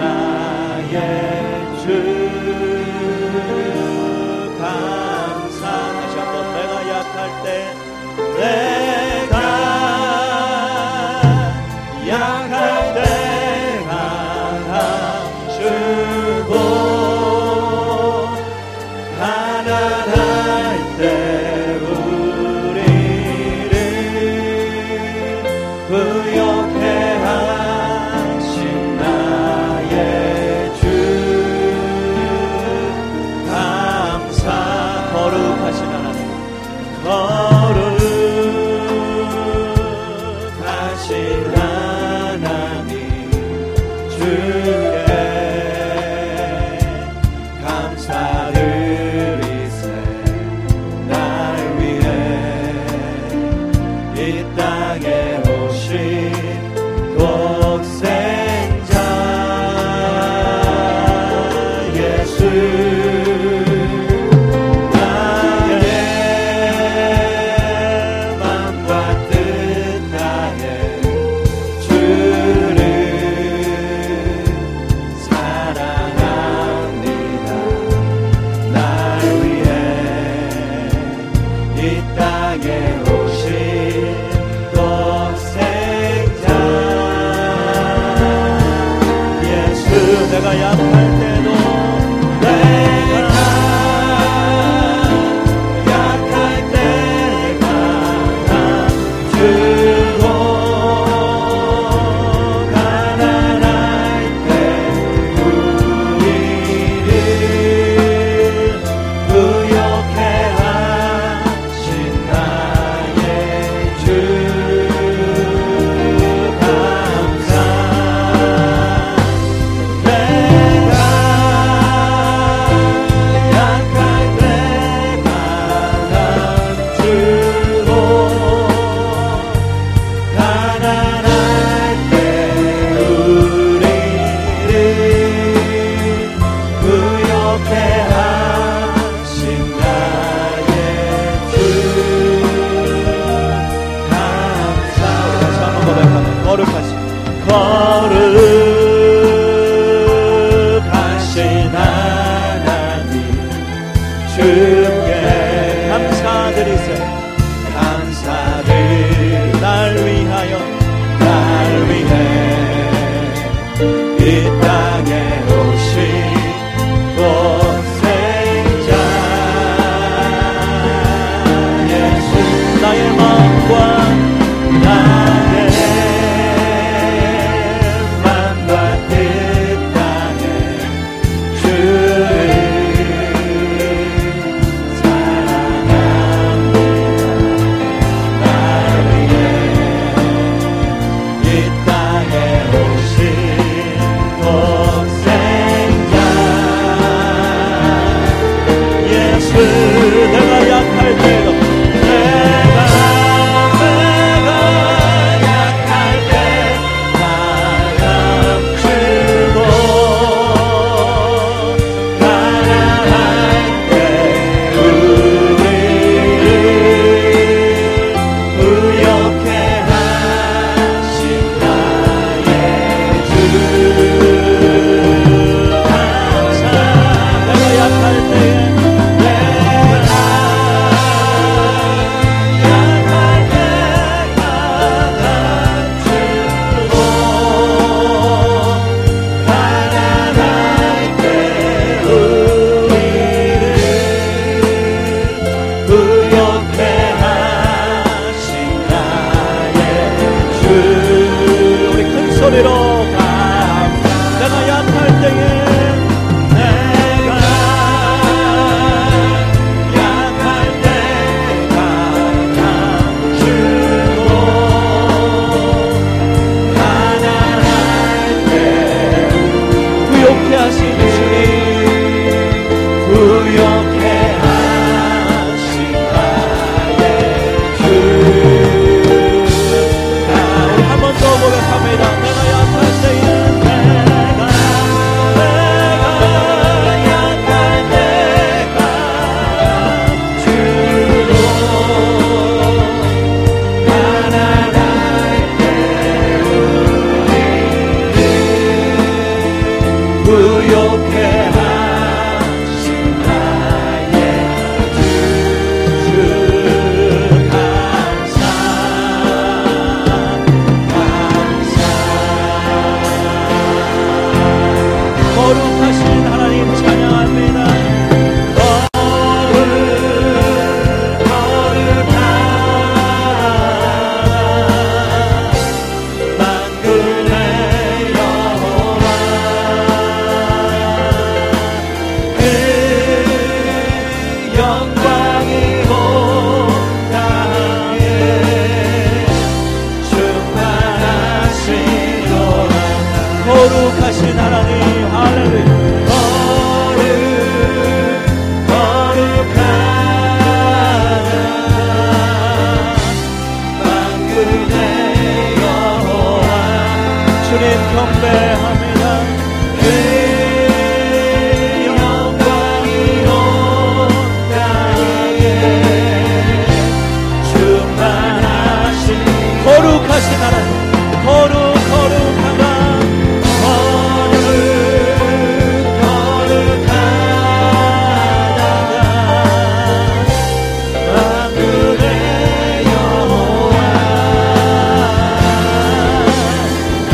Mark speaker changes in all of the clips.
Speaker 1: 하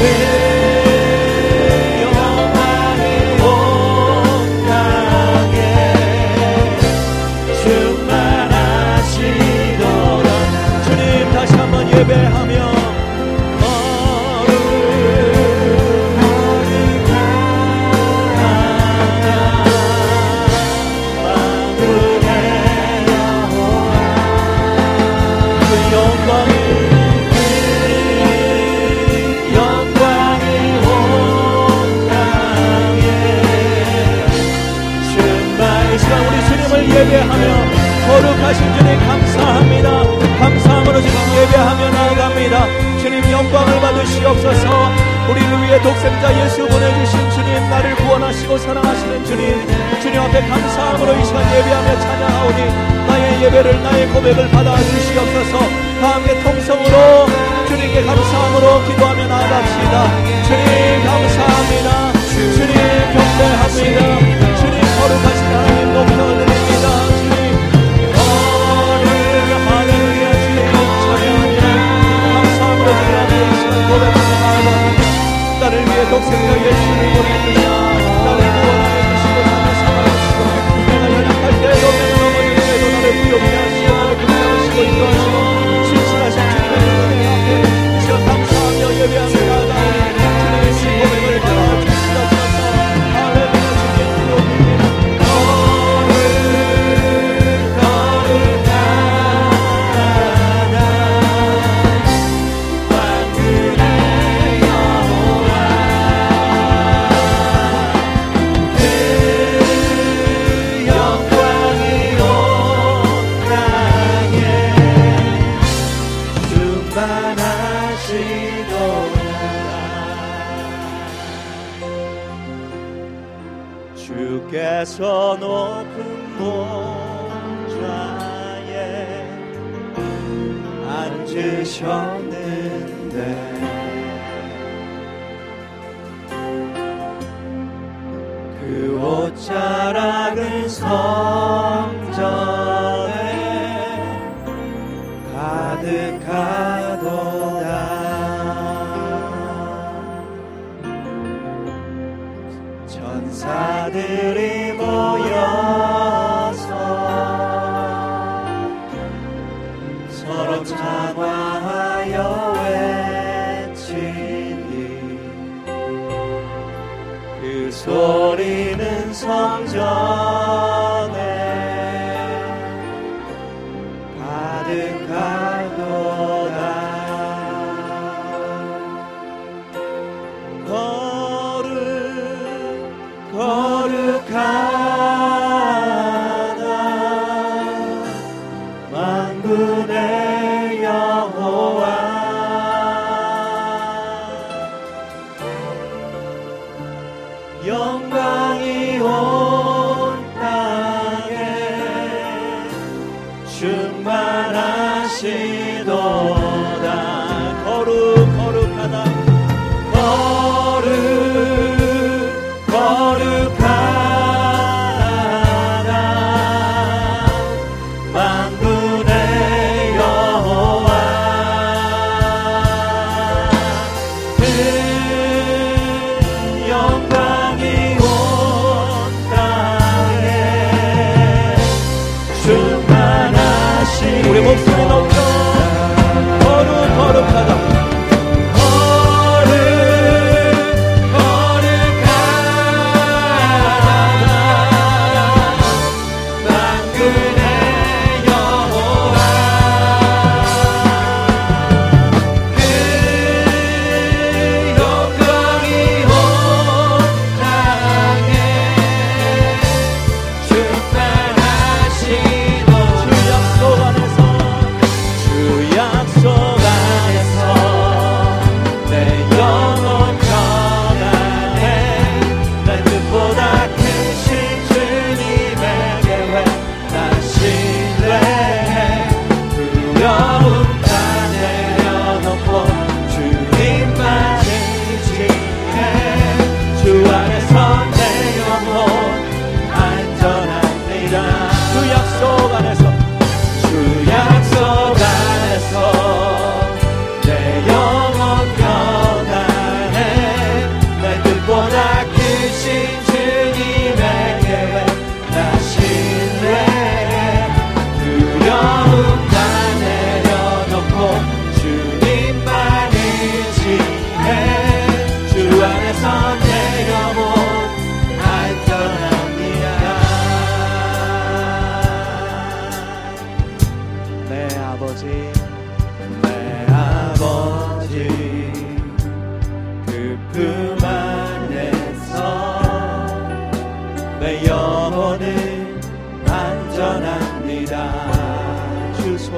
Speaker 1: will. 아시고 사랑하시는 주님 주님 앞에 감사함으로 이 시간 예배하며 찬양하오니 나의 예배를 나의 고백을 받아주시옵소서. 다 함께 통성으로 주님께 감사함으로 기도하며 나아갑시다. 주님 감사합니다. 주님 경배합니다. 주님 거룩하신 하나님 높여 드립니다. 나를 위해 독생자 예수를 보내주사 y 가득하도다. 전사들이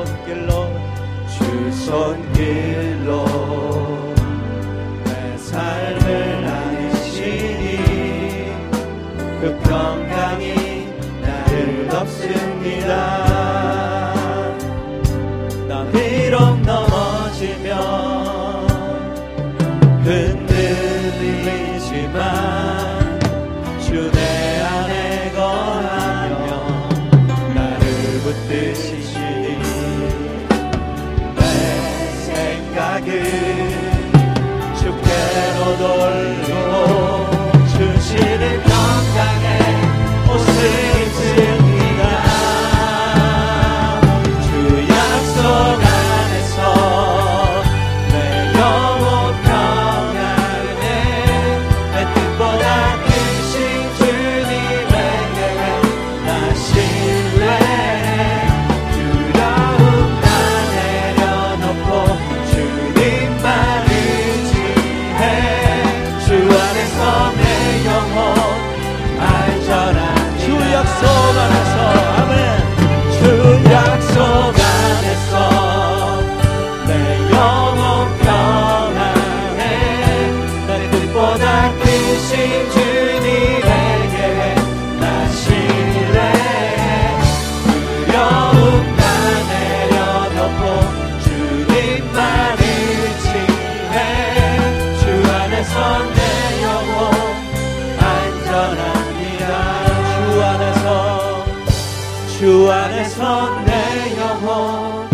Speaker 1: 선길로 주 선길로. 주 안에서 내 영혼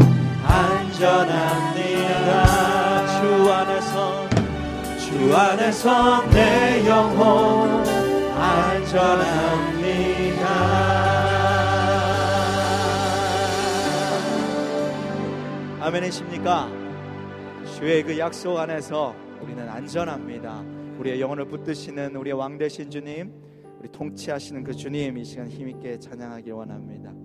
Speaker 1: 안전합니다 주 안에서 주 안에서 내 영혼 안전합니다 아멘이십니까? 주의 그 약속 안에서 우리는 안전합니다. 우리의 영혼을 붙드시는 우리의 왕 되신 주님, 우리 통치하시는 그 주님 이 시간 힘있게 찬양하길 원합니다.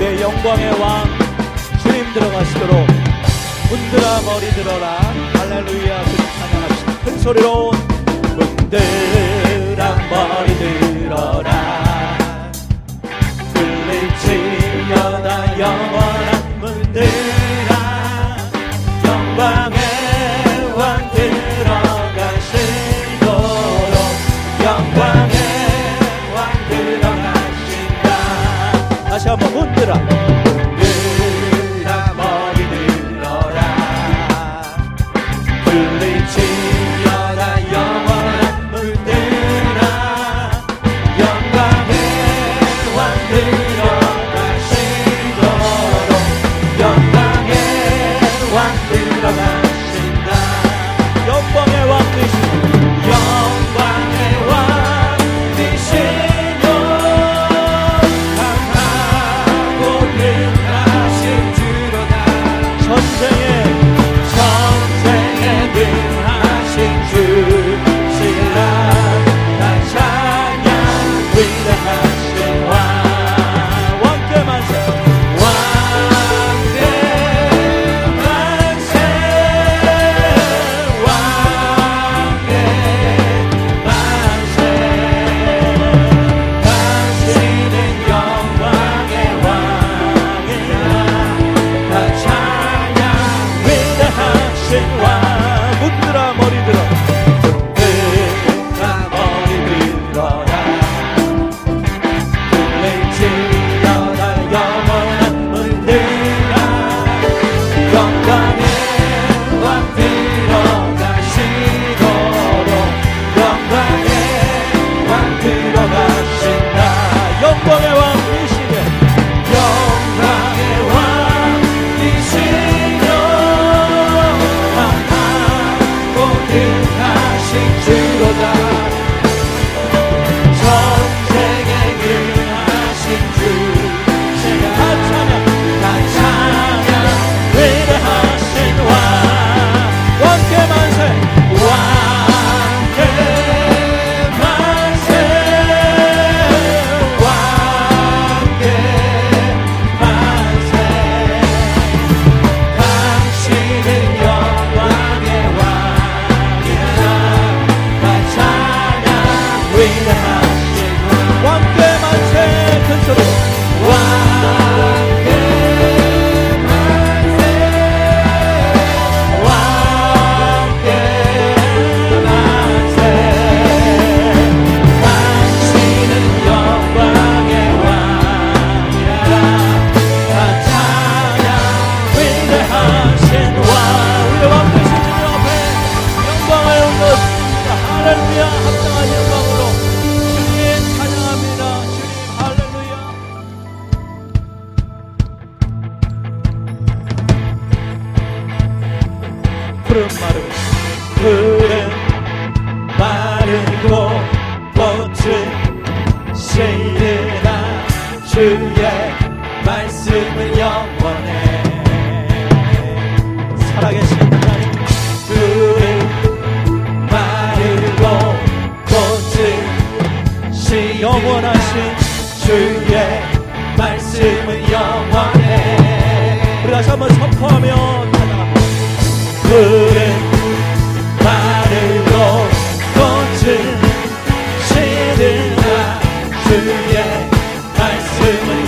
Speaker 1: 우리의 영광의 왕 주님 들어가시도록 문들아 머리 들어라. 할렐루야. 주님 찬양합시다. 큰 소리로 문들아 머리 들어라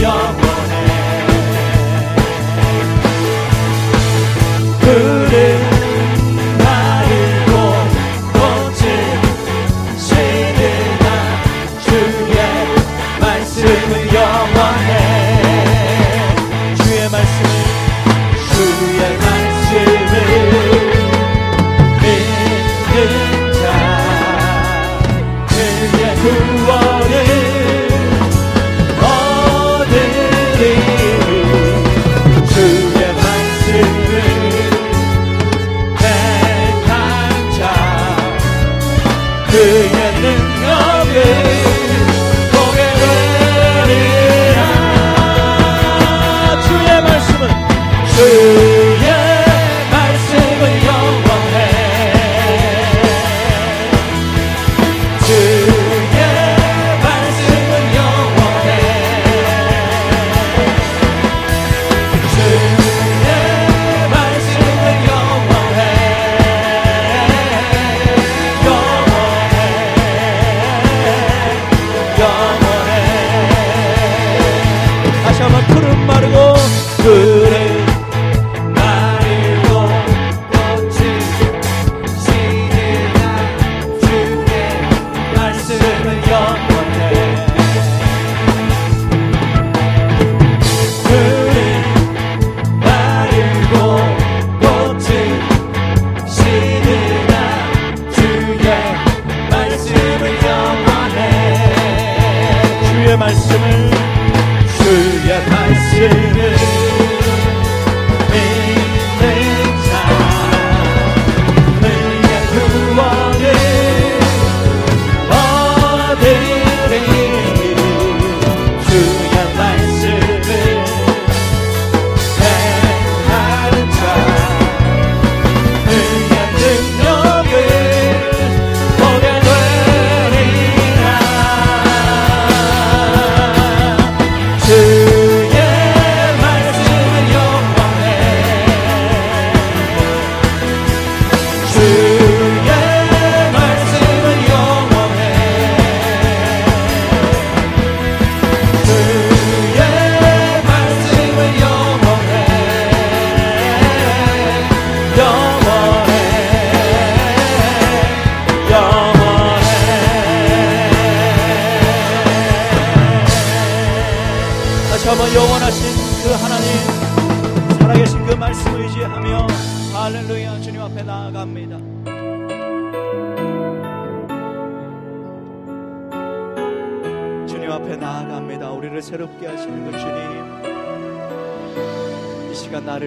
Speaker 2: Hallelujah. Hey.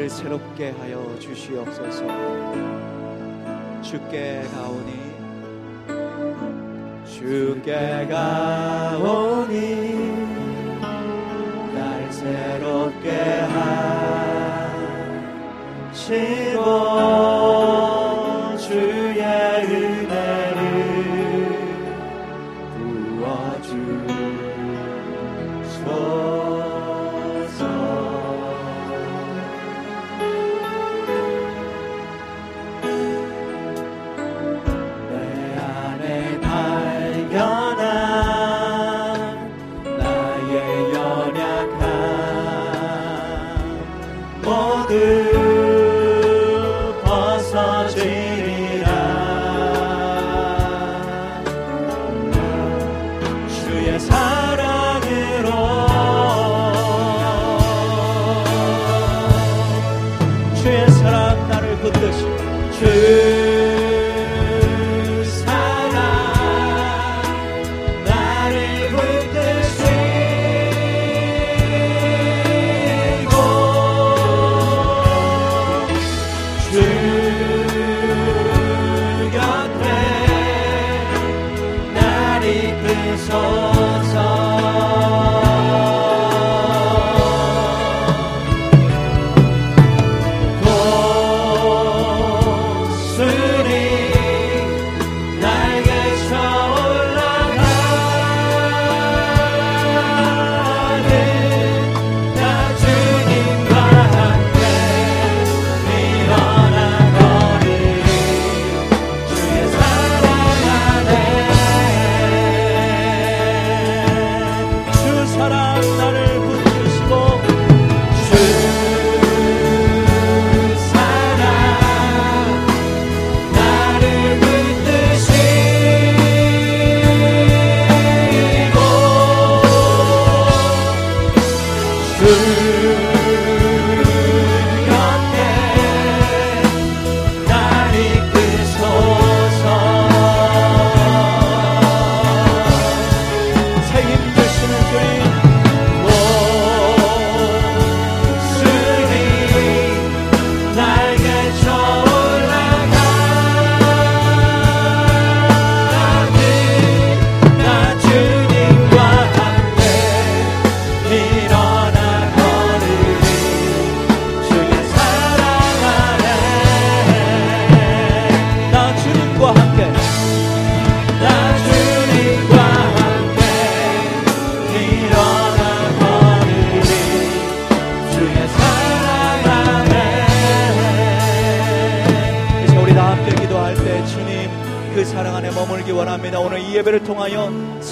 Speaker 1: 우리를 새롭게 하여 주시옵소서. 주께 가오니 주께 가오니 날 새롭게 하시고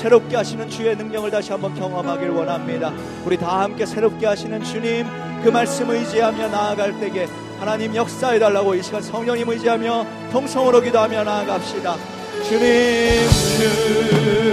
Speaker 1: 새롭게 하시는 주의 능력을 다시 한번 경험하길 원합니다. 우리 다 함께 새롭게 하시는 주님 그 말씀 의지하며 나아갈 때에 하나님 역사해 달라고 이 시간 성령님 의지하며 통성으로 기도하며 나아갑시다. 주님, 주님.